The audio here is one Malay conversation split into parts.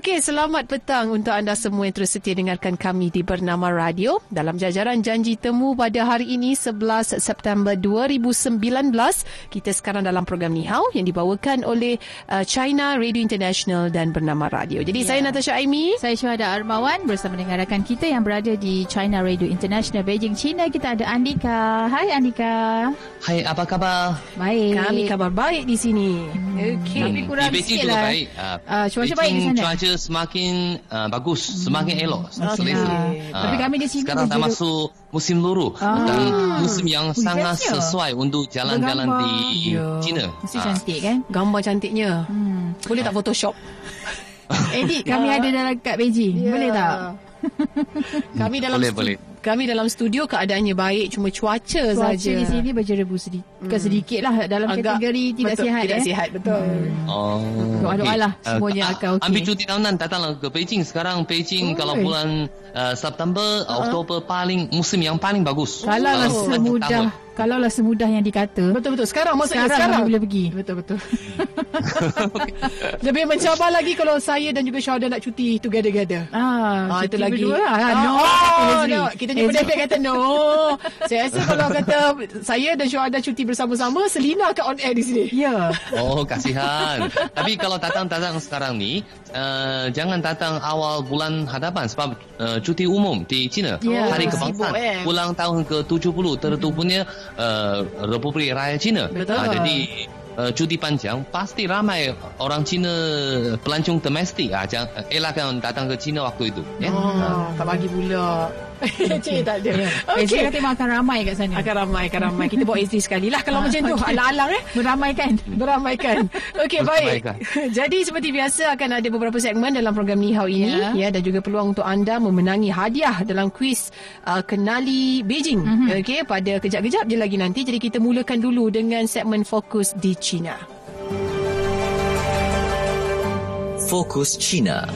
Okey, selamat petang untuk anda semua yang terus setia dengarkan kami di Bernama Radio dalam jajaran janji temu pada hari ini 11 September 2019. Kita sekarang dalam program Ni Hao yang dibawakan oleh uh, China Radio International dan Bernama Radio. Jadi yeah. saya Natasha Aimi, saya Syuhada Armawan bersama dengan rakan kita yang berada di China Radio International Beijing, China. Kita ada Andika. Hai Andika. Hai, apa khabar? Baik. Kami kabar baik di sini. Hmm. Okey. Tapi kurang di Beijing juga lah. baik. Uh, cuaca baik di sana cuaca semakin uh, bagus, hmm. semakin elok, okay. selesa. Uh, Tapi kami di sini sekarang dah masuk musim luru ah. dan musim yang Ui, sangat bestnya. sesuai untuk jalan-jalan di yeah. China. Mesti uh. cantik kan? Gambar cantiknya. Hmm. Boleh tak Photoshop? Edit kami ada dalam kat Beijing. Yeah. Boleh tak? kami dalam boleh, boleh kami dalam studio keadaannya baik cuma cuaca saja. Cuaca di sini berjerebu sedikit. Hmm. Sedikit lah dalam Agak kategori tidak betul, sihat. Tidak eh. sihat, betul. Hmm. Oh, Doa-doa lah okay. semuanya uh, akan okey. Ambil cuti tahunan datanglah ke Beijing. Sekarang Beijing oh, kalau bulan uh, September, uh-huh. Oktober paling musim yang paling bagus. Kalau semudah kalau lah semudah yang dikata. Betul betul. Sekarang maksudnya sekarang, sekarang boleh pergi. Betul betul. Lebih mencabar lagi kalau saya dan juga Syahda nak cuti together-together. Ah, ah itu lagi. Lah. Ah, no, oh, no. Kita jumpa David kata no. Saya rasa kalau kata saya dan Syuhada cuti bersama-sama, Selina akan on air di sini. Ya. Oh, kasihan. Tapi kalau datang-datang sekarang ni, uh, jangan datang awal bulan hadapan sebab uh, cuti umum di China. Yeah. Hari kebangsaan. Eh. Ulang tahun ke-70 tertubuhnya uh, Republik Rakyat China. Betul. Uh, jadi uh, cuti panjang pasti ramai orang Cina pelancong domestik ah jangan elakkan datang ke China waktu itu ya. Oh, uh. tak bagi pula. Cik tak ada. Okay. okay. kata akan ramai kat sana. Akan ramai, akan ramai. Kita bawa SD sekali lah kalau macam tu. Okay. Alang-alang eh. Beramaikan. Beramaikan. Okey, baik. Jadi seperti biasa akan ada beberapa segmen dalam program Ni Hao ini. Yeah. Ya, dan juga peluang untuk anda memenangi hadiah dalam kuis uh, Kenali Beijing. Mm-hmm. Okey, pada kejap-kejap je lagi nanti. Jadi kita mulakan dulu dengan segmen Fokus di China. Fokus China.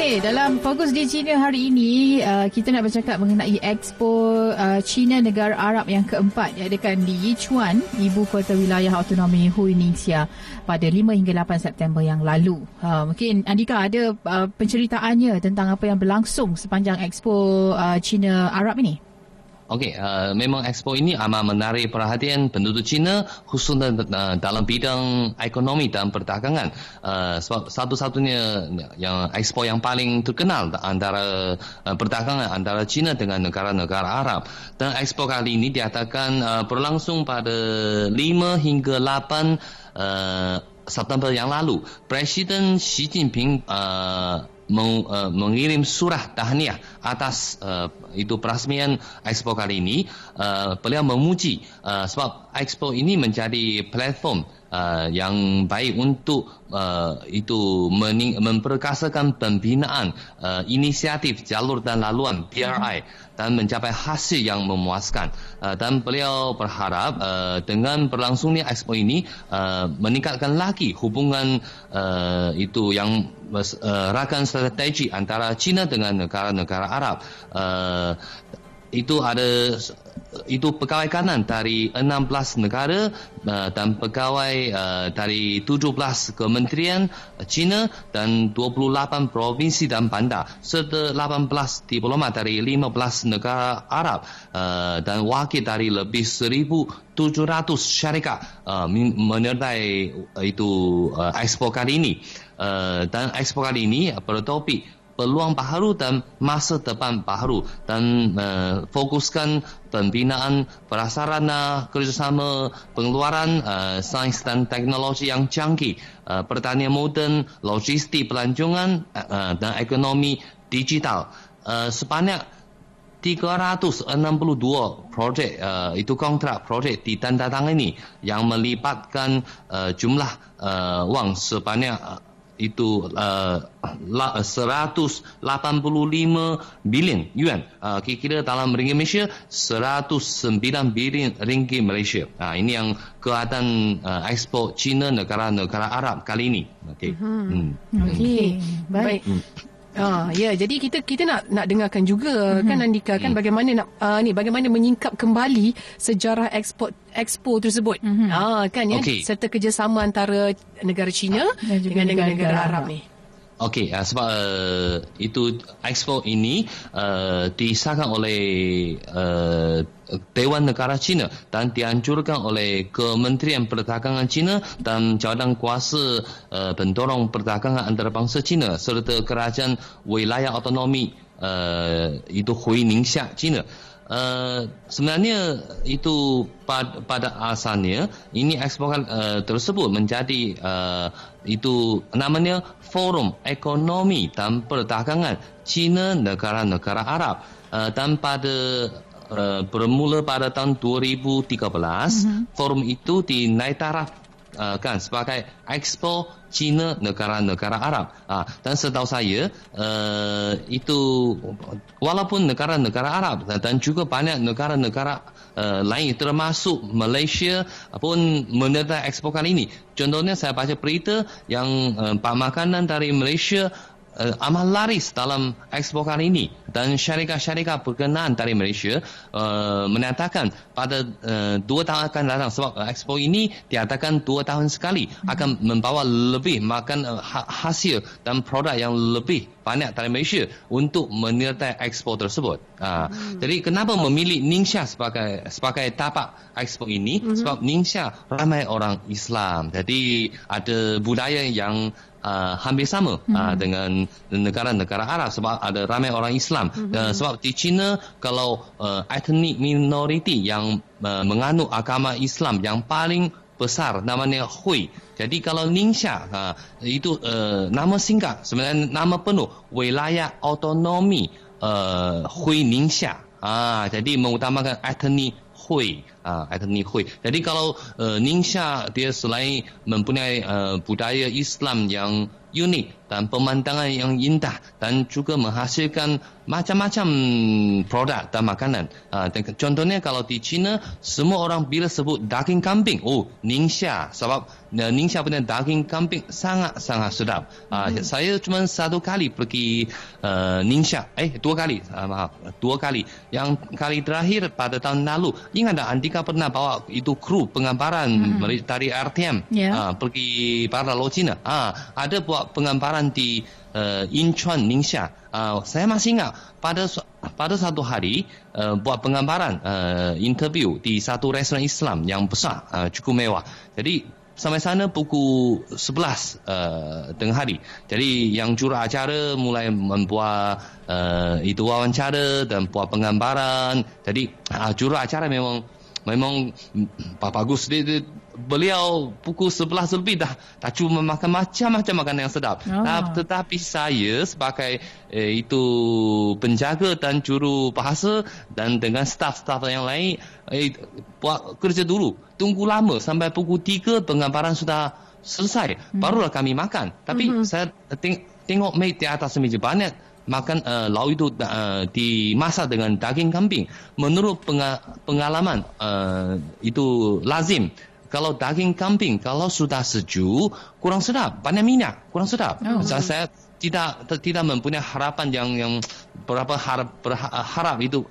Okey, dalam fokus di China hari ini, uh, kita nak bercakap mengenai Expo uh, China Negara Arab yang keempat diadakan di Yichuan, ibu kota wilayah autonomi Hui Ningxia pada 5 hingga 8 September yang lalu. Uh, mungkin Andika ada uh, penceritaannya tentang apa yang berlangsung sepanjang Expo uh, China Arab ini? Okey, uh, memang expo ini amat menarik perhatian penduduk China khususnya uh, dalam bidang ekonomi dan perdagangan. Uh, sebab satu-satunya yang expo yang paling terkenal antara uh, perdagangan antara China dengan negara-negara Arab. Dan expo kali ini diadakan uh, berlangsung pada 5 hingga 8 uh, September yang lalu. Presiden Xi Jinping uh, meng, uh, mengirim surah tahniah atas uh, itu perasmian Expo kali ini. Uh, beliau memuji uh, sebab Expo ini menjadi platform uh, yang baik untuk uh, itu mening- memperkasakan pembinaan uh, inisiatif jalur dan laluan PRI dan mencapai hasil yang memuaskan. Uh, dan beliau berharap uh, dengan berlangsungnya Expo ini uh, meningkatkan lagi hubungan uh, itu yang uh, rakan strategi antara China dengan negara-negara Arab. Uh, itu ada itu pegawai kanan dari 16 negara uh, dan pegawai uh, dari 17 kementerian China dan 28 provinsi dan bandar. Serta 18 diplomat dari 15 negara Arab uh, dan wakil dari lebih 1700 syarikat uh, menyertai uh, itu uh, expo kali ini. Uh, dan expo kali ini bertopik peluang baharu dan masa depan baharu dan uh, fokuskan pembinaan prasarana kerjasama pengeluaran uh, sains dan teknologi yang canggih, uh, pertanian moden, logistik pelancongan uh, dan ekonomi digital. Uh, sebanyak 362 projek uh, itu kontrak projek ditandatangani yang melibatkan uh, jumlah uh, wang sebanyak uh, itu uh, 185 bilion yuan. Uh, kira-kira dalam ringgit Malaysia 109 bilion ringgit Malaysia. Uh, ini yang keadaan uh, ekspor China negara-negara Arab kali ini. Okey. Hmm. hmm. Okey. Baik. Hmm. Ah, ya, jadi kita kita nak nak dengarkan juga mm-hmm. kan Andika kan mm. bagaimana nak uh, ni bagaimana menyingkap kembali sejarah ekspor ekspor tersebut. Mm-hmm. Ah, kan ya okay. serta kerjasama antara negara China dengan negara-negara Arab ni. Okey, uh, sebab uh, itu ekspor ini uh, disahkan oleh uh, Dewan Negara China dan dianjurkan oleh Kementerian Perdagangan China dan Jawatan Kuasa uh, Pendorong Perdagangan Antarabangsa China serta Kerajaan Wilayah Autonomi uh, itu Hui Ningxia China. Uh, sebenarnya itu pada, pada asalnya ini ekspor uh, tersebut menjadi uh, itu namanya Forum Ekonomi dan Perdagangan China negara-negara Arab uh, dan pada uh, bermula pada tahun 2013 mm-hmm. forum itu dinaik taraf uh, kan sebagai ekspor China negara-negara Arab. Uh, dan setahu saya uh, itu walaupun negara-negara Arab dan juga banyak negara-negara uh, lain termasuk Malaysia pun menyertai ekspor kali ini. Contohnya saya baca berita yang uh, makanan dari Malaysia uh, amal laris dalam ekspor kali ini dan syarikat-syarikat berkenaan dari Malaysia uh, menyatakan pada uh, dua tahun akan datang sebab uh, ekspor ini diadakan dua tahun sekali akan membawa lebih makan uh, hasil dan produk yang lebih banyak dari Malaysia untuk menyertai ekspor tersebut. Uh, hmm. Jadi kenapa memilih Ningxia sebagai sebagai tapak ekspor ini? Hmm. Sebab Ningxia ramai orang Islam. Jadi ada budaya yang uh, hampir sama mm-hmm. uh, dengan negara-negara Arab sebab ada ramai orang Islam. Mm-hmm. Uh, sebab di China kalau uh, etnik minoriti yang uh, menganut agama Islam yang paling besar namanya Hui. Jadi kalau Ningxia uh, itu uh, nama singkat sebenarnya nama penuh wilayah autonomi uh, Hui Ningxia. Ah, jadi mengutamakan etnik 会啊，ethnic 会。Jadi kalau eh, Ningxia dia selain mempunyai eh, budaya Islam yang unik dan pemandangan yang indah dan juga menghasilkan macam-macam produk dan makanan. Uh, contohnya kalau di China semua orang bila sebut daging kambing, oh Ningxia sebab uh, Ningxia punya daging kambing sangat-sangat sedap. Uh, hmm. Saya cuma satu kali pergi uh, Ningxia, eh dua kali, uh, maaf dua kali. Yang kali terakhir pada tahun lalu ingat tak Andika pernah bawa itu kru penggambaran hmm. dari RTM yeah. uh, pergi pada Laut Cina. Uh, ada buat penggambaran di uh, Incheon Ningxia. Uh, saya masih ingat pada pada satu hari uh, buat penggambaran uh, interview di satu restoran Islam yang besar uh, cukup mewah. Jadi sampai sana pukul 11 uh, tengah hari. Jadi yang juru acara mulai membuat uh, itu wawancara dan buat penggambaran. Jadi uh, juru acara memang memang Bagus dia, dia, beliau pukul 11 lebih dah tak cuma makan macam-macam makanan yang sedap. Oh. Tetapi saya sebagai eh, itu penjaga dan juru bahasa dan dengan staf-staf yang lain eh, buat kerja dulu. Tunggu lama sampai pukul 3 penggambaran sudah selesai. Hmm. Barulah kami makan. Tapi hmm. saya teng- tengok mate di atas meja banyak makan uh, lauk itu uh, dimasak dengan daging kambing. Menurut pengalaman uh, itu lazim kalau daging kambing kalau sudah sejuk kurang sedap banyak minyak kurang sedap. Oh. Saya, saya tidak tidak mempunyai harapan yang yang berapa harap berharap itu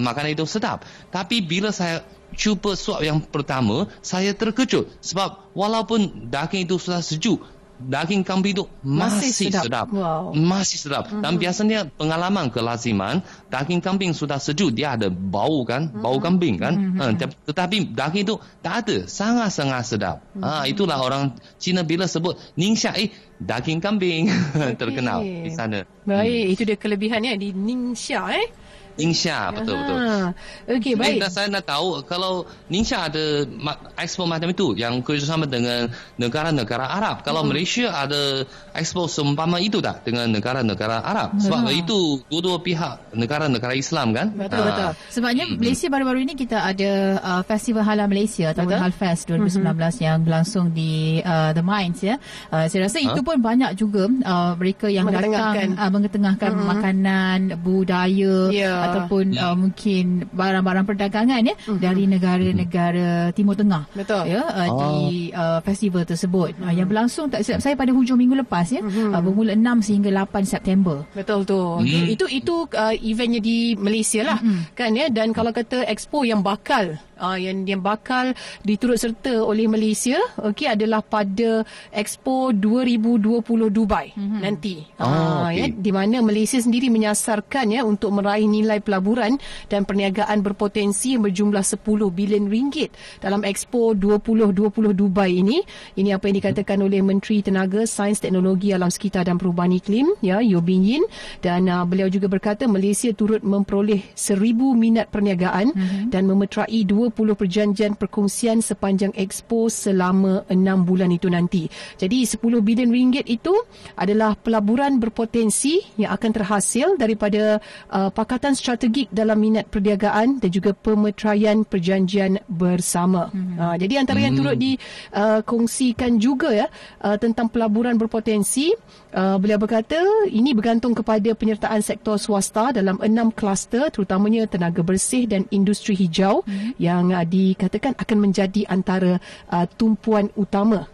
makanan itu sedap. Tapi bila saya cuba suap yang pertama, saya terkejut sebab walaupun daging itu sudah sejuk, daging kambing itu masih, masih sedap. sedap. Wow. Masih sedap. Mm-hmm. Dan biasanya pengalaman kelaziman, daging kambing sudah sejuk, dia ada bau kan, mm-hmm. bau kambing kan. Mm-hmm. Tetapi daging itu tak ada, sangat-sangat sedap. Mm-hmm. Ha, itulah orang Cina bila sebut Ningxia, eh daging kambing okay. terkenal di sana. Baik, hmm. itu dia kelebihannya di Ningxia eh. Ningxia betul betul. Ah, Okey, baik. Dan saya nak tahu kalau Ningxia ada ekspor macam itu yang kerjasama dengan negara-negara Arab. Kalau Malaysia ada ekspor seumpama itu tak dengan negara-negara Arab? Sebab itu dua-dua pihak negara-negara Islam kan? Betul, Ah. betul. Sebabnya Malaysia baru-baru ini kita ada uh, Festival Halal Malaysia Betul. Halfest 2019 Mm-hmm. yang berlangsung di uh, The Mines ya. Uh, saya rasa itu pun banyak juga uh, mereka yang datang uh, mengetengahkan makanan, budaya Ya. Ataupun uh, mungkin barang-barang perdagangan ya dari negara-negara Timur Tengah. Betul. Ya uh, di uh, festival tersebut uh, yang berlangsung tak silap saya pada hujung minggu lepas ya. Uh, bermula 6 sehingga 8 September. Betul tu. Okay. Itu itu uh, eventnya di Malaysia lah kan ya dan kalau kata expo yang bakal uh, yang yang bakal diturut serta oleh Malaysia okey adalah pada Expo 2020 Dubai nanti. Oh, Ah, ya okey. di mana Malaysia sendiri menyasarkan ya untuk meraih nilai pelaburan dan perniagaan berpotensi yang berjumlah 10 bilion ringgit dalam Expo 2020 Dubai ini. Ini apa yang dikatakan oleh Menteri Tenaga, Sains, Teknologi Alam Sekitar dan Perubahan Iklim, ya, Yeo Bin Yin dan uh, beliau juga berkata Malaysia turut memperoleh 1000 minat perniagaan mm-hmm. dan memeterai 20 perjanjian perkongsian sepanjang Expo selama 6 bulan itu nanti. Jadi 10 bilion ringgit itu adalah pelaburan berpotensi yang akan terhasil daripada uh, pakatan strategik dalam minat perniagaan dan juga pemeteraian perjanjian bersama. Mm-hmm. Uh, jadi antara yang turut dikongsikan juga ya uh, tentang pelaburan berpotensi uh, beliau berkata ini bergantung kepada penyertaan sektor swasta dalam enam kluster terutamanya tenaga bersih dan industri hijau mm-hmm. yang uh, dikatakan akan menjadi antara uh, tumpuan utama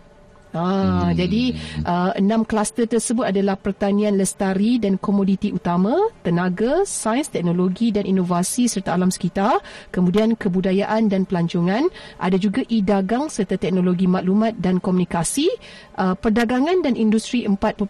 Ah, hmm. Jadi uh, enam kluster tersebut adalah pertanian lestari dan komoditi utama, tenaga, sains, teknologi dan inovasi serta alam sekitar, kemudian kebudayaan dan pelancongan, ada juga e-dagang serta teknologi maklumat dan komunikasi, uh, perdagangan dan industri 4.0,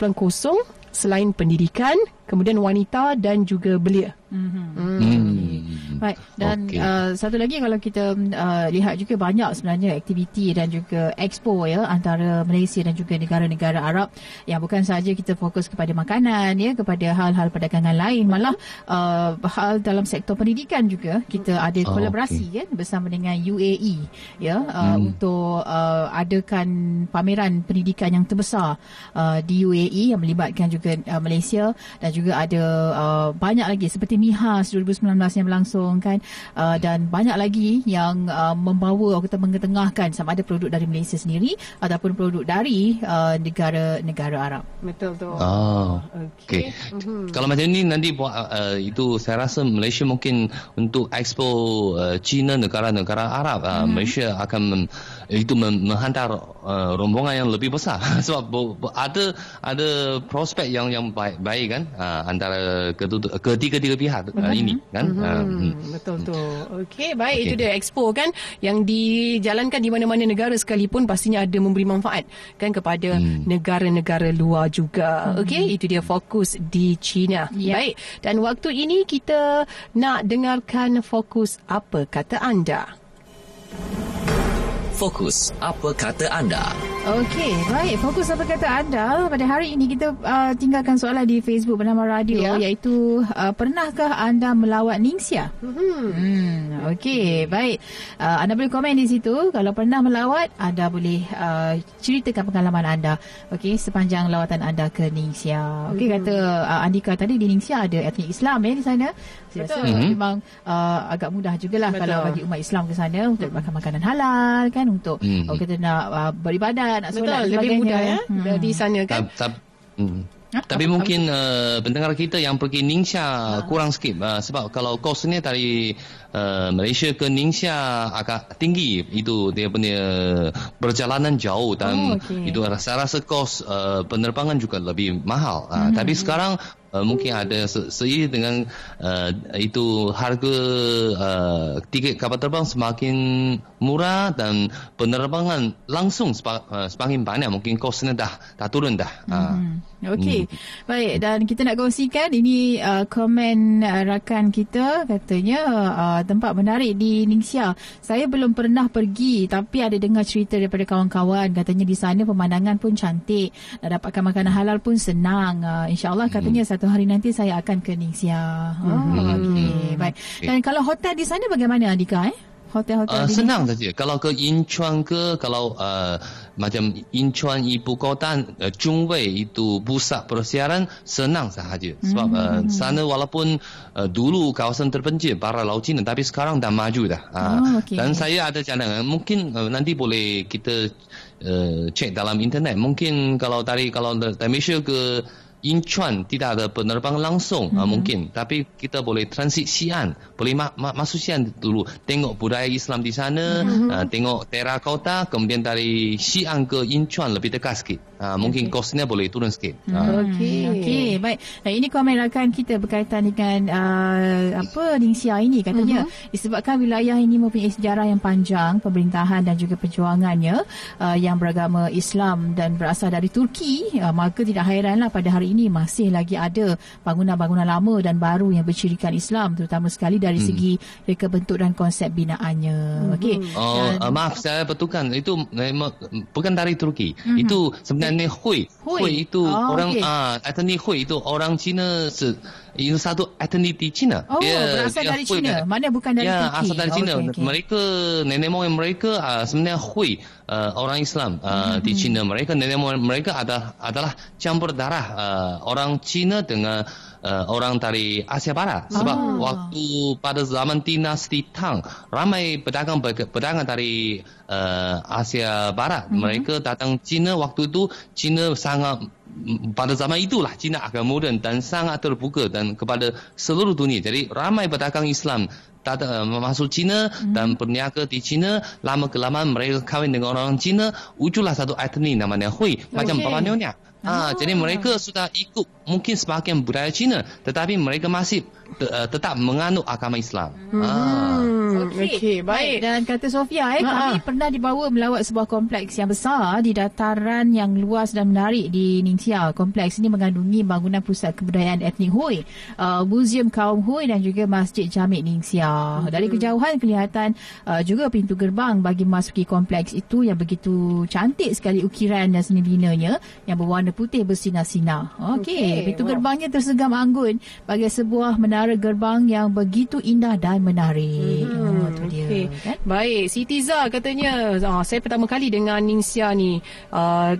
selain pendidikan, kemudian wanita dan juga belia. Hmm. Baik dan okay. uh, satu lagi kalau kita uh, lihat juga banyak sebenarnya aktiviti dan juga expo ya antara Malaysia dan juga negara-negara Arab yang bukan sahaja kita fokus kepada makanan ya kepada hal-hal perdagangan lain malah uh, hal dalam sektor pendidikan juga kita ada Oh, kolaborasi kan bersama dengan UAE ya uh, Hmm. untuk uh, adakan pameran pendidikan yang terbesar uh, di UAE yang melibatkan juga uh, Malaysia dan juga ada uh, banyak lagi seperti MIHAS 2019 yang berlangsung kan uh, dan banyak lagi yang uh, membawa kita mengetengahkan sama ada produk dari Malaysia sendiri ataupun produk dari uh, negara-negara Arab. Betul tu. Oh, Okey. okey. Kalau macam ni nanti buat uh, itu saya rasa Malaysia mungkin untuk expo uh, China negara-negara Arab uh, Malaysia akan mem, itu mem, menghantar uh, rombongan yang lebih besar sebab bo, bo, ada ada prospek yang yang baik baik kan uh, antara ketiga-tiga pihak uh, ini kan. Uh, hmm. Hmm, betul tu. Okey, baik Okey. itu dia expo kan yang dijalankan di mana-mana negara sekalipun pastinya ada memberi manfaat kan kepada Hmm. negara-negara luar juga. Okey, itu dia fokus di China. Ya. Baik. Dan waktu ini kita nak dengarkan fokus apa kata anda. Fokus, apa kata anda? Okey, baik. Fokus apa kata anda? Pada hari ini kita uh, tinggalkan soalan di Facebook bernama Radio Ya. iaitu uh, pernahkah anda melawat Ningxia? Hmm. Hmm, okey, baik. Uh, anda boleh komen di situ. Kalau pernah melawat, anda boleh uh, ceritakan pengalaman anda. Okey, sepanjang lawatan anda ke Ningxia. Okey, kata uh, Andika tadi di Ningxia ada etnik Islam ya di sana. Saya rasa Betul. Memang uh, agak mudah jugalah Betul. kalau bagi umat Islam ke sana untuk makan makanan halal kan untuk Mhm. kalau kita nak uh, beribadat, nak solat Betul, lebih mudah ya Hmm. di sana kan. Tab, tab, hmm. Ha? Tapi mungkin uh, pendengar kita yang pergi Ningxia kurang sikit uh, sebab kalau kosnya dari uh, Malaysia ke Ningxia agak tinggi itu dia punya perjalanan jauh Oh, dan okey. itu saya rasa kos uh, penerbangan juga lebih mahal. Uh, Tapi sekarang uh, mungkin ada se- seiring dengan uh, itu harga uh, tiket kapal terbang semakin murah dan penerbangan langsung sepa- uh, semakin banyak mungkin kosnya dah dah turun dah. Uh, Hmm. Okey. Hmm. Baik dan kita nak kongsikan ini uh, komen uh, rakan kita katanya uh, tempat menarik di Ningxia. Saya belum pernah pergi tapi ada dengar cerita daripada kawan-kawan katanya di sana pemandangan pun cantik. Nak dapatkan makanan halal pun senang. Uh, InsyaAllah katanya hmm. satu hari nanti saya akan ke Ningxia. Oh, hmm. okey. Baik. Dan kalau hotel di sana bagaimana Andika eh? hotel-hotel uh, senang saja kalau ke Incheon ke kalau uh, macam Incheon ibu kota uh, Chungwei itu pusat persiaran senang sahaja sebab mm-hmm. uh, sana walaupun uh, dulu kawasan terpencil para laut Cina tapi sekarang dah maju dah uh, oh, okay. dan saya ada cadangan mungkin uh, nanti boleh kita uh, cek dalam internet mungkin kalau dari kalau dari Malaysia ke Incheon tidak ada penerbangan langsung mm-hmm. uh, mungkin tapi kita boleh transit Xi'an boleh ma- ma- masuk Xi'an dulu tengok budaya Islam di sana mm-hmm. uh, tengok terakota kemudian dari Xi'an ke Incheon lebih dekat sikit uh, mungkin okay. kosnya boleh turun sikit mm-hmm. uh. okey okey baik nah, ini komen rakan kita berkaitan dengan uh, apa Ningxia ini katanya mm-hmm. disebabkan wilayah ini mempunyai sejarah yang panjang pemerintahan dan juga perjuangannya uh, yang beragama Islam dan berasal dari Turki uh, maka tidak hairanlah pada hari ini masih lagi ada bangunan-bangunan lama dan baru yang bercirikan Islam terutama sekali dari hmm. segi reka bentuk dan konsep binaannya. Hmm. Okey. Oh, dan, uh, maaf saya betulkan itu bukan dari Turki. Hmm. Itu sebenarnya Hui. Hui, Hui itu oh, orang okay. uh, etnik Hui itu orang Cina se itu satu etnik di Cina. Oh, dia, berasal dia dari Hui, Cina. Mana bukan dari ya, Turki. Ya, asal dari Cina. Okay, okay. Mereka nenek moyang mereka uh, sebenarnya Hui uh, orang Islam uh, hmm. di China mereka nenek moyang mereka adalah adalah campur darah uh, orang China dengan uh, orang dari Asia Barat sebab oh. waktu pada zaman dinasti Tang ramai pedagang pedagang dari uh, Asia Barat hmm. mereka datang China waktu itu China sangat pada zaman itulah China agak moden dan sangat terbuka dan kepada seluruh dunia. Jadi ramai pedagang Islam uh, masuk China mm-hmm. dan berniaga di China lama kelamaan mereka kahwin dengan orang China wujudlah satu etnik namanya Hui okay. macam Bapa Nyonya. Ah, jadi mereka sudah ikut mungkin sebahagian budaya Cina tetapi mereka masih uh, tetap menganut agama Islam. Hmm. Ah. Okey, okay, baik. Dan kata Sofia, eh, ha. kami pernah dibawa melawat sebuah kompleks yang besar di dataran yang luas dan menarik di Ningxia. Kompleks ini mengandungi bangunan pusat kebudayaan etnik Hui, uh, muzium kaum Hui dan juga Masjid Jamik Ningxia. Hmm. Dari kejauhan kelihatan uh, juga pintu gerbang bagi memasuki kompleks itu yang begitu cantik sekali ukiran dan seni binanya yang berwarna putih bersinar-sinar. Okey, okay. Pintu wow. gerbangnya tersegam anggun bagi sebuah menara gerbang yang begitu indah dan menarik. Hmm, oh, tu dia. Okay. Kan? Baik, Siti Zah katanya, oh, saya pertama kali dengan Ningsia ni. Uh,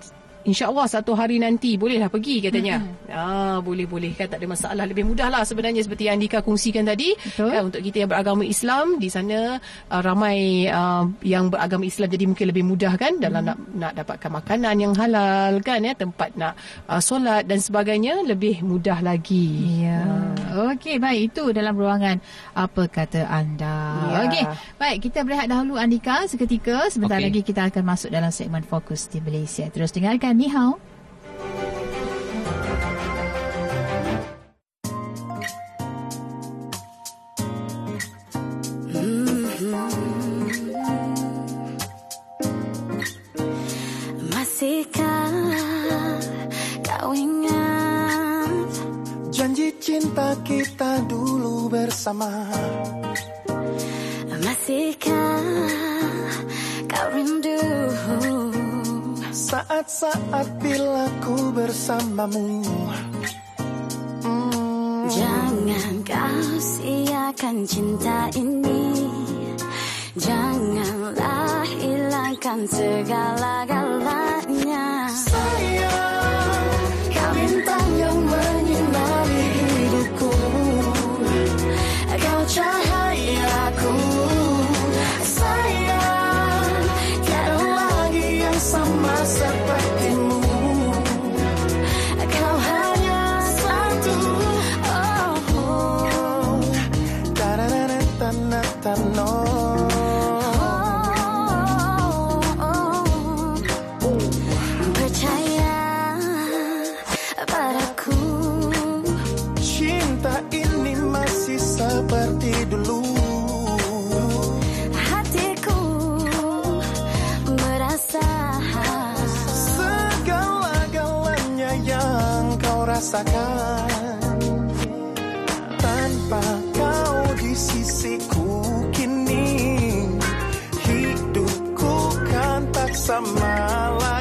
InsyaAllah satu hari nanti bolehlah pergi katanya. Hmm. Ah, boleh-boleh kan tak ada masalah. Lebih mudah lah sebenarnya seperti yang Andika kongsikan tadi. Kan, untuk kita yang beragama Islam di sana uh, ramai uh, yang beragama Islam jadi mungkin lebih mudah kan dalam hmm. nak nak dapatkan makanan yang halal kan ya tempat nak uh, solat dan sebagainya lebih mudah lagi. Ya. Hmm. Okey baik itu dalam ruangan apa kata anda. Ya. Okey baik kita berehat dahulu Andika seketika sebentar okay. lagi kita akan masuk dalam segmen fokus di Malaysia. Terus dengarkan 你好。Masihkah kau ingat Janji cinta kita dulu bersama Masihkah kau rindu saat-saat bila ku bersamamu. Hmm. Jangan kau siakan cinta ini. Janganlah hilangkan segala-galanya. Sayang, kau bintang yang menyinari hidupku. Kau cahayaku rasakan. Tanpa kau di sisiku kini Hidupku kan tak sama lagi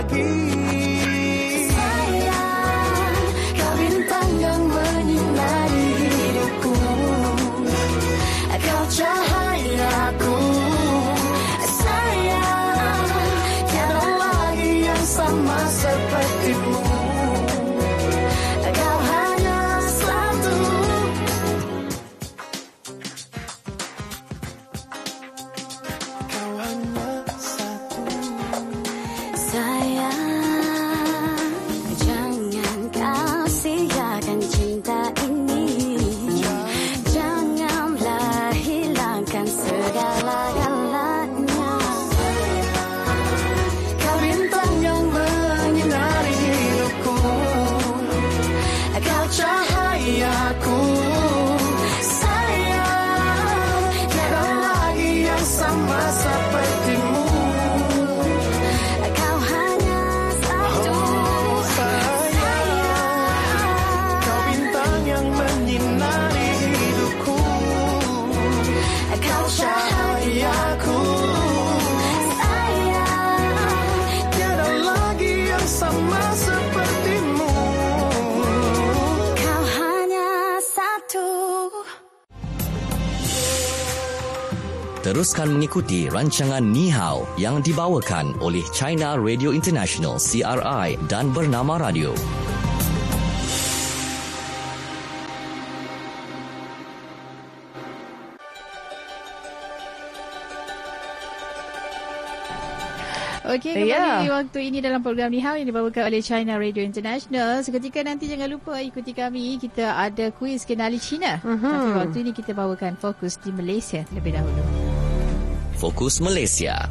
Teruskan mengikuti rancangan Ni Hao yang dibawakan oleh China Radio International CRI dan Bernama Radio. Okey, Ya. kembali waktu ini dalam program Ni Hao yang dibawakan oleh China Radio International. Seketika nanti jangan lupa ikuti kami. Kita ada kuis kenali China. Mhm. Tapi waktu ini kita bawakan fokus di Malaysia terlebih dahulu. Fokus Malaysia.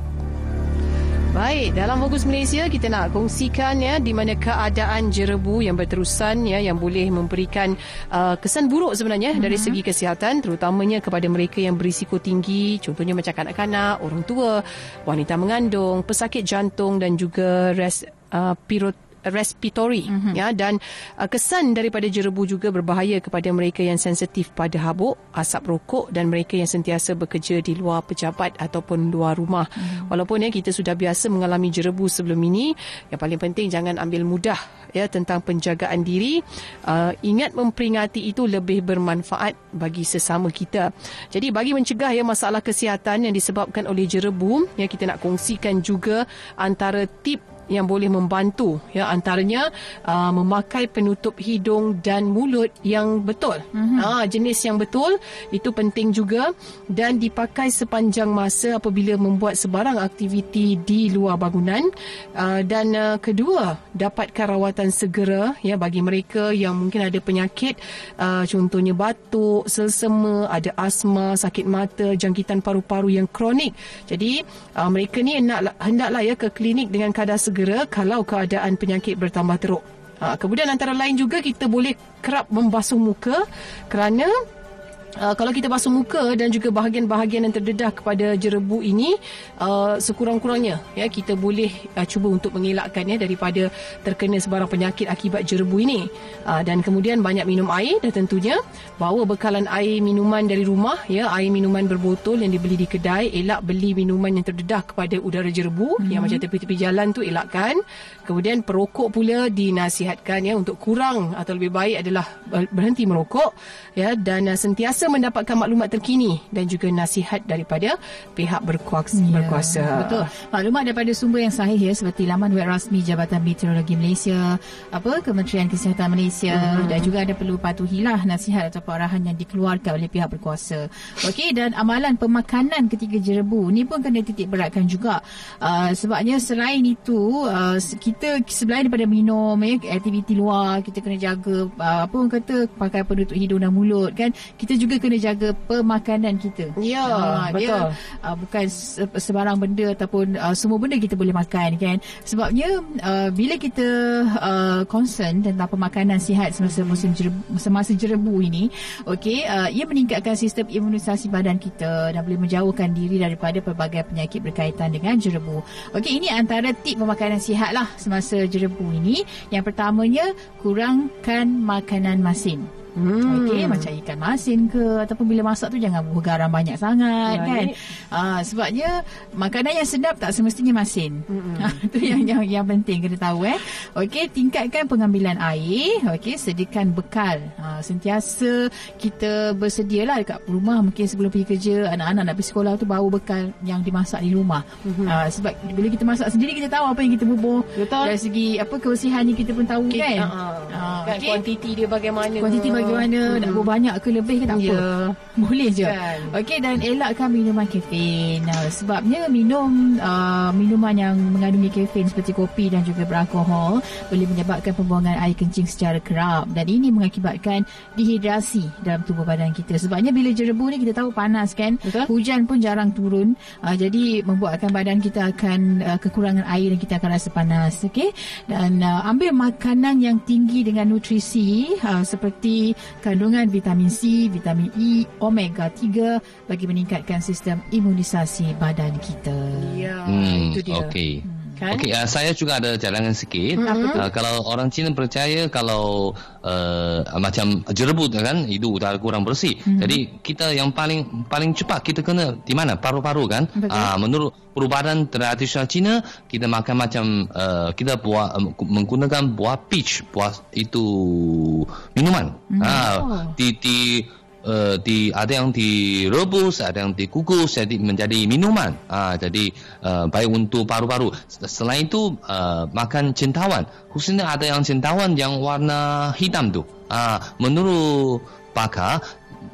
Baik, dalam fokus Malaysia kita nak kongsikan ya di mana keadaan jerebu yang berterusan ya yang boleh memberikan uh, kesan buruk sebenarnya mm-hmm. dari segi kesihatan terutamanya kepada mereka yang berisiko tinggi contohnya macam kanak-kanak, orang tua, wanita mengandung, pesakit jantung dan juga res, uh, pirot respiratory mm-hmm. ya dan uh, kesan daripada jerebu juga berbahaya kepada mereka yang sensitif pada habuk, asap rokok dan mereka yang sentiasa bekerja di luar pejabat ataupun luar rumah. Mm-hmm. Walaupun ya kita sudah biasa mengalami jerebu sebelum ini, yang paling penting jangan ambil mudah ya tentang penjagaan diri. Uh, ingat memperingati itu lebih bermanfaat bagi sesama kita. Jadi bagi mencegah ya masalah kesihatan yang disebabkan oleh jerebu, ya kita nak kongsikan juga antara tip yang boleh membantu ya antaranya uh, memakai penutup hidung dan mulut yang betul. Mm-hmm. Ah jenis yang betul itu penting juga dan dipakai sepanjang masa apabila membuat sebarang aktiviti di luar bangunan uh, dan uh, kedua dapatkan rawatan segera ya bagi mereka yang mungkin ada penyakit uh, contohnya batuk, selsema, ada asma, sakit mata, jangkitan paru-paru yang kronik. Jadi uh, mereka ni hendaklah, hendaklah ya ke klinik dengan kadar segera kalau keadaan penyakit bertambah teruk. Ha, kemudian antara lain juga kita boleh kerap membasuh muka kerana Uh, kalau kita basuh muka dan juga bahagian-bahagian yang terdedah kepada jerebu ini uh, sekurang-kurangnya ya kita boleh uh, cuba untuk mengelakkan ya daripada terkena sebarang penyakit akibat jerebu ini uh, dan kemudian banyak minum air dan tentunya bawa bekalan air minuman dari rumah ya air minuman berbotol yang dibeli di kedai elak beli minuman yang terdedah kepada udara jerebu mm-hmm. yang macam tepi-tepi jalan tu elakkan kemudian perokok pula dinasihatkan ya untuk kurang atau lebih baik adalah berhenti merokok ya dan uh, sentiasa mendapatkan maklumat terkini dan juga nasihat daripada pihak berkuasa. Ya, berkuasa. Betul. Maklumat daripada sumber yang sahih ya seperti laman web rasmi Jabatan Meteorologi Malaysia, apa Kementerian Kesihatan Malaysia hmm. dan juga ada perlu patuhilah nasihat atau arahan yang dikeluarkan oleh pihak berkuasa. Okey dan amalan pemakanan ketika jerebu ni pun kena titik beratkan juga. Uh, sebabnya selain itu uh, kita selain daripada minum ya, aktiviti luar kita kena jaga uh, apa orang kata pakai penutup hidung dan mulut kan kita juga juga kena jaga pemakanan kita. Ya, Ah, betul. Dia, uh, bukan se- sebarang benda ataupun uh, semua benda kita boleh makan kan. Sebabnya uh, bila kita uh, concern tentang pemakanan sihat semasa musim jerebu, semasa jerebu ini, okey, uh, ia meningkatkan sistem imunisasi badan kita dan boleh menjauhkan diri daripada pelbagai penyakit berkaitan dengan jerebu. Okey, ini antara tip pemakanan sihat lah semasa jerebu ini. Yang pertamanya, kurangkan makanan masin. Hmm. Okey, macam ikan masin ke ataupun bila masak tu jangan buah garam banyak sangat Baik. kan. Ah sebabnya makanan yang sedap tak semestinya masin. Hmm. tu yang yang yang penting kena tahu eh. Okey, tingkatkan pengambilan air, okey, sediakan bekal. Ah sentiasa kita bersedialah dekat rumah mungkin sebelum pergi kerja, anak-anak nak pergi sekolah tu bawa bekal yang dimasak di rumah. Hmm. Ah sebab bila kita masak sendiri kita tahu apa yang kita bubuh. Betul. Dari segi apa kebersihannya kita pun tahu Kita, kan. uh, Ah, kan okey. kuantiti dia bagaimana. Kuantiti bagaimana mm-hmm. Nak buat banyak ke lebih ke tak apa Ya. Boleh je Kan. Okey dan elakkan minuman kafein uh, Sebabnya minum uh, Minuman yang mengandungi kafein Seperti kopi dan juga beralkohol Boleh menyebabkan pembuangan air kencing secara kerap Dan ini mengakibatkan Dehidrasi dalam tubuh badan kita Sebabnya bila jerebu ni kita tahu panas kan Betul. Hujan pun jarang turun uh, Jadi membuatkan badan kita akan uh, Kekurangan air dan kita akan rasa panas Okey Dan uh, ambil makanan yang tinggi dengan nutrisi uh, Seperti kandungan vitamin C, vitamin E, omega 3 Bagi meningkatkan sistem imunisasi badan kita Ya, Hmm, itu dia. okey. Kan? Okey, uh, saya juga ada jalangan sikit. Mm-hmm. Uh, kalau orang Cina percaya kalau uh, macam jerebut kan, itu udara kurang bersih. Mm-hmm. Jadi kita yang paling paling cepat kita kena di mana? Paru-paru kan? Uh, menurut perubatan tradisional Cina, kita makan macam uh, kita buat uh, menggunakan buah peach, buah itu minuman. Mm-hmm. Ah, Oh. di di uh, di ada yang direbus, ada yang dikukus jadi menjadi minuman. Ah jadi uh, baik untuk paru-paru. Selain itu uh, makan cendawan. Khususnya ada yang cendawan yang warna hitam tu. Ah menurut pakar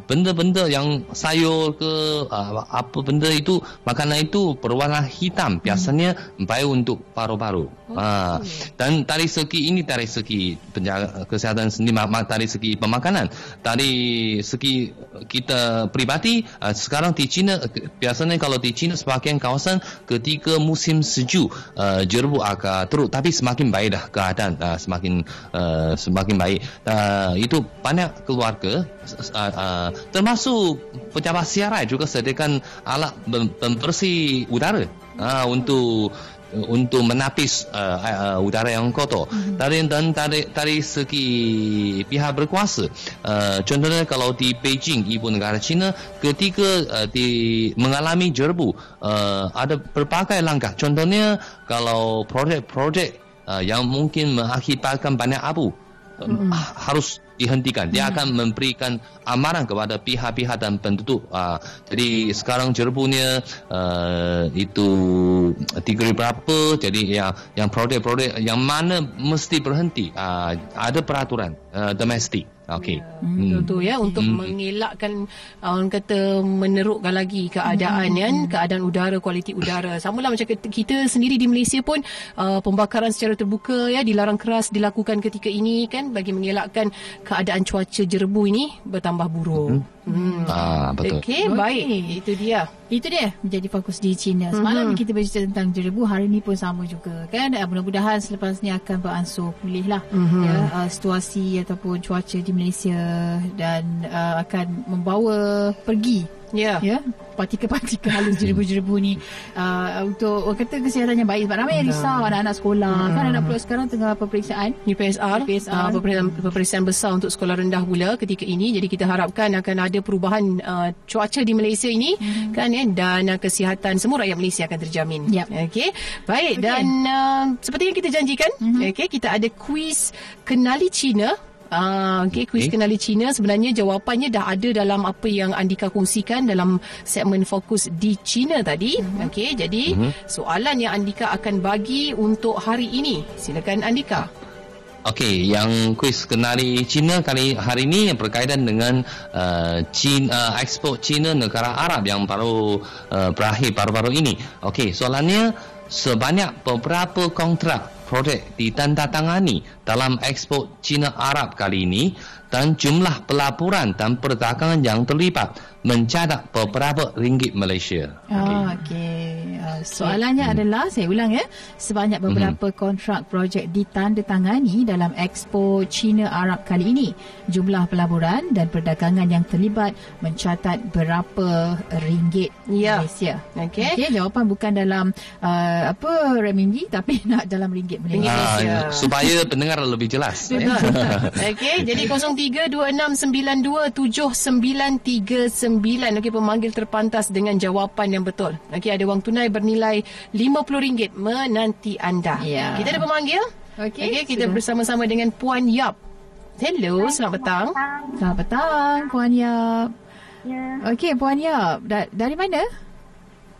benda-benda yang sayur ke uh, apa benda itu makanan itu berwarna hitam. Biasanya baik untuk paru-paru. Ah dan dari segi ini dari segi penjaga kesihatan sendiri dari segi pemakanan. Dari segi kita pribadi uh, sekarang di China uh, biasanya kalau di China sebahagian kawasan ketika musim sejuk uh, jerebu agak teruk tapi semakin baik dah keadaan uh, semakin uh, semakin baik. Uh, itu banyak keluarga uh, uh, termasuk pejabat siaran juga sediakan alat pem- pembersih udara uh, untuk untuk menapis uh, uh, udara yang kotor. Mm-hmm. Dari dan dari dari segi pihak berkuasa, uh, contohnya kalau di Beijing ibu negara China, ketika uh, di mengalami jerebu, uh, ada berbagai langkah. Contohnya kalau projek-projek uh, yang mungkin mengakibatkan banyak abu mm-hmm. harus dihentikan. Dia akan memberikan amaran kepada pihak-pihak dan penduduk. Uh, jadi sekarang jerebunya uh, itu degree berapa. Jadi yang yang projek-projek yang mana mesti berhenti. Uh, ada peraturan uh, domestik. Okey. Hmm. Betul ya untuk Hmm. mengelakkan orang kata menerukkan lagi keadaan kan keadaan udara kualiti udara samalah macam kita, kita sendiri di Malaysia pun uh, pembakaran secara terbuka ya dilarang keras dilakukan ketika ini kan bagi mengelakkan keadaan cuaca jerebu ini bertambah buruk. Hmm. Ah betul. Okey Okey. baik itu dia. Itu dia menjadi fokus di China. Semalam mm-hmm. kita bercerita tentang jerebu, hari ni pun sama juga kan. Uh, mudah-mudahan selepas ni akan beransur pulih lah mm-hmm. ya, uh, situasi ataupun cuaca di Malaysia dan uh, akan membawa pergi Ya. ya partikel-partikel halus jerebu-jerebu ni uh, untuk orang kata kesihatan yang baik sebab ramai yang risau anak-anak sekolah Hmm. kan anak pula sekarang tengah peperiksaan UPSR, UPSR. Uh, peperiksaan, peperiksaan besar untuk sekolah rendah pula ketika ini. Jadi kita harapkan akan ada perubahan uh, cuaca di Malaysia ini hmm. kan ya dan uh, kesihatan semua rakyat Malaysia akan terjamin. Yap. Okey. Baik okay. dan uh, seperti yang kita janjikan, hmm. okey kita ada kuis kenali Cina Ah, okay, kuis Okey. kenali Cina sebenarnya jawapannya dah ada dalam apa yang Andika kongsikan dalam segmen fokus di Cina tadi. Mm-hmm. Okey, jadi mm-hmm. soalan yang Andika akan bagi untuk hari ini. Silakan Andika. Okey, yang kuis kenali China kali hari ini yang berkaitan dengan uh, China, uh, ekspor China negara Arab yang baru uh, berakhir baru-baru ini. Okey, soalannya sebanyak beberapa kontrak projek ditandatangani dalam Expo China Arab kali ini dan jumlah pelaburan dan perdagangan yang terlibat mencatat beberapa ringgit Malaysia. Oh, okey. Uh, soalannya Hmm. adalah, saya ulang ya, sebanyak beberapa kontrak projek ditandatangani dalam Expo China Arab kali ini. Jumlah pelaburan dan perdagangan yang terlibat mencatat berapa ringgit Ya. Malaysia. Okey. Okey, jawapan bukan dalam uh, apa renminbi tapi nak dalam ringgit Malaysia. Malaysia. Ah, supaya pendengar lebih jelas. ya. Okey, jadi 0326927939. Okey, pemanggil terpantas dengan jawapan yang betul. Okey, ada wang tunai bernilai RM50 menanti anda. Ya. Kita ada pemanggil. Okey, Okey, kita sudah. bersama-sama dengan Puan Yap. Hello, selamat petang. Selamat petang, Puan Yap. Ya, Okey, Puan Yap. Da- dari mana?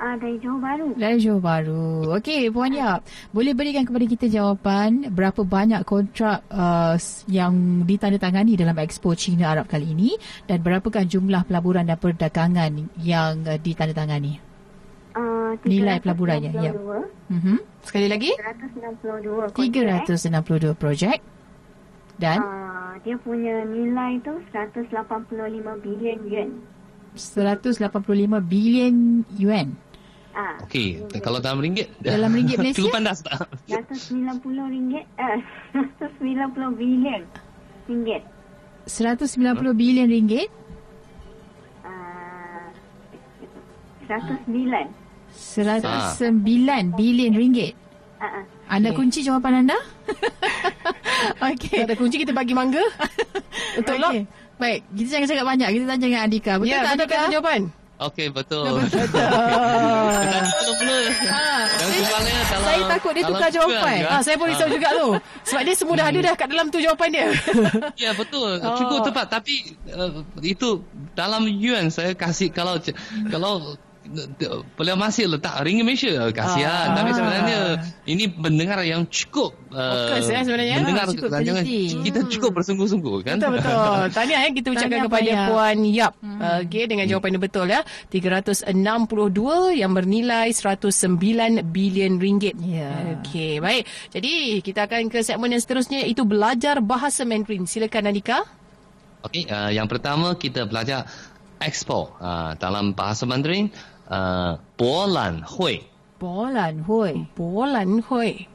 ah, dari Johor Baru. Dari Johor Baru. Okey, Puan Yap. Boleh berikan kepada kita jawapan berapa banyak kontrak uh, yang ditandatangani dalam Expo China Arab kali ini dan berapakah jumlah pelaburan dan perdagangan yang uh, ditandatangani? Uh, Nilai pelaburannya, ya. Mhm. Sekali lagi. 362 kontrak. 362 projek dan Ah, dia punya nilai tu 185 bilion yuan. 185 bilion yuan. Ah, Okey, kalau dalam ringgit. Dalam ringgit Malaysia? Cukup pandas tak? 190 ringgit, eh, 190 bilion ringgit. 190 bilion ringgit. Ah, 109. 109 bilion ringgit. Ah. Anda kunci jawapan anda? Okey. Tak ada kunci kita bagi mangga. Untuk lock. Okey. Baik, kita jangan cakap banyak. Kita tanya dengan Andika. Betul Ya, tak betul Andika? kan jawapan? Okey, betul. Betul. Belum-belum. Dan soalannya dalam... saya takut dia tukar jawapan. kan? Ah, saya pun risau juga tu. Sebab dia semua dah ada dah kat dalam tu jawapan dia. Ya betul Oh. cukup tepat tapi uh, itu dalam yuan saya kasih kalau kalau beliau masih letak ringgit Malaysia kasihan Ah. tapi sebenarnya ini pendengar yang cukup uh, Fokus, eh, sebenarnya. mendengar Cukup teliti. kita cukup bersungguh-sungguh kan Betul betul. Tahniah ya kita ucapkan Tahniah, kepada Puan Yap. Puan Yap. Hmm. Okey dengan jawapan yang betul ya. 362 yang bernilai 109 bilion ringgit. Ya. Okey, baik. Jadi kita akan ke segmen yang seterusnya iaitu belajar bahasa Mandarin. Silakan Anika. Okey, uh, yang pertama kita belajar expo uh, dalam bahasa Mandarin uh, bolan hui Bolan hui. Bolan Hui.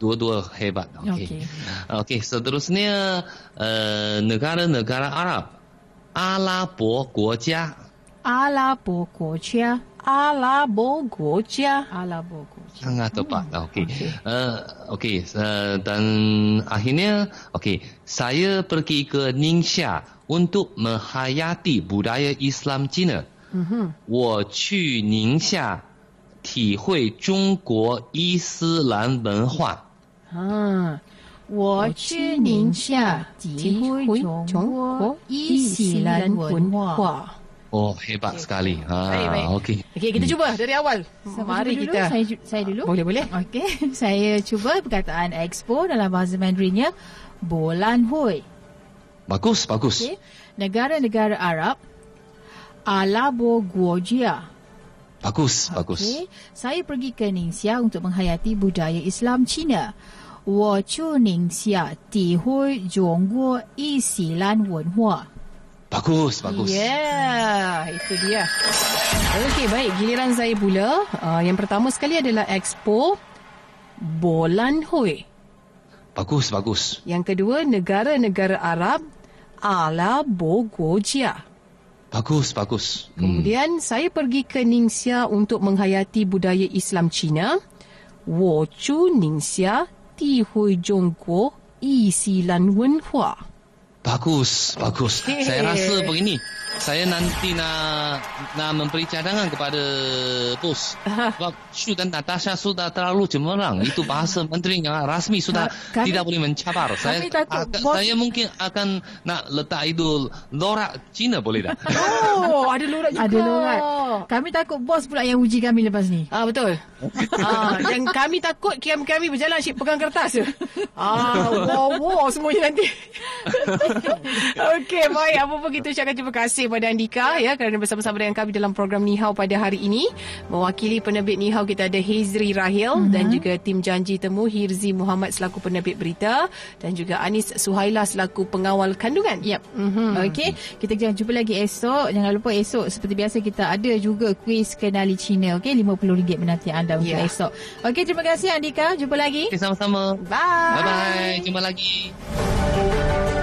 dua-dua hebat. Okey. Okey. Okey, seterusnya uh, negara-negara Arab. 阿拉伯国家 阿拉伯国家。阿拉伯国家。阿拉伯国家。 sangat tepat. Okey. Uh, Okey, uh, dan akhirnya okey, saya pergi ke Ningxia untuk menghayati budaya Islam Cina. 嗯哼，我去宁夏体会中国伊斯兰文化。啊，我去宁夏体会中国伊斯兰文化。 Oh, hebat sekali. Baik, baik. Ha, okey. Okey, kita cuba dari awal. Siapa Mari cuba dulu? kita. Saya, ju- saya dulu. Boleh, boleh. Okey, saya cuba perkataan expo dalam bahasa Mandarinnya Bolan Hui. Bagus, bagus. Okey. Negara-negara Arab Alabo Guojia. Bagus, bagus. Okey. Saya pergi ke Ningxia untuk menghayati budaya Islam Cina. 我去宁夏体会中国伊斯兰文化。 Bagus, bagus. Yeah, itu dia. Okey, baik. Giliran saya pula. Uh, yang pertama sekali adalah Expo Bolan Hui. Bagus, bagus. Yang kedua, negara-negara Arab ala Bogojia. Bagus, bagus. Hmm. Kemudian hmm. saya pergi ke Ningxia untuk menghayati budaya Islam Cina. Wo Chu Ningxia Ti Hui Zhong Guo Yi xi Lan Wen Hua. Bagus, bagus. Okay. Saya rasa begini. Saya nanti nak nak memberi cadangan kepada bos. Sebab Shu dan Natasha sudah terlalu cemerlang. Itu bahasa Mandarin yang rasmi sudah Kami- tidak boleh mencabar. Saya takut agak- bos- saya mungkin akan nak letak itu lorak Cina boleh tak? Oh, ada lorat juga. Ada lorat. Kami takut bos pula yang uji kami lepas ni. Ah betul. ah yang kami takut kiam kami berjalan asyik pegang kertas je. Ah wow wow semuanya nanti. Okey baik apa pun kita ucapkan terima kasih kasih kepada Andika ya kerana bersama-sama dengan kami dalam program Nihau pada hari ini. Mewakili penerbit Nihau kita ada Hezri Rahil Mhm. mm-hmm. dan juga tim janji temu Hirzi Muhammad selaku penerbit berita dan juga Anis Suhaila selaku pengawal kandungan. Yep. Mhm. Okey, kita jangan jumpa lagi esok. Jangan lupa esok seperti biasa kita ada juga kuis kenali Cina. Okey, RM50 menanti anda untuk Ya. esok. Okey, terima kasih Andika. Jumpa lagi. Okay, sama-sama. Bye. Bye-bye. Jumpa lagi.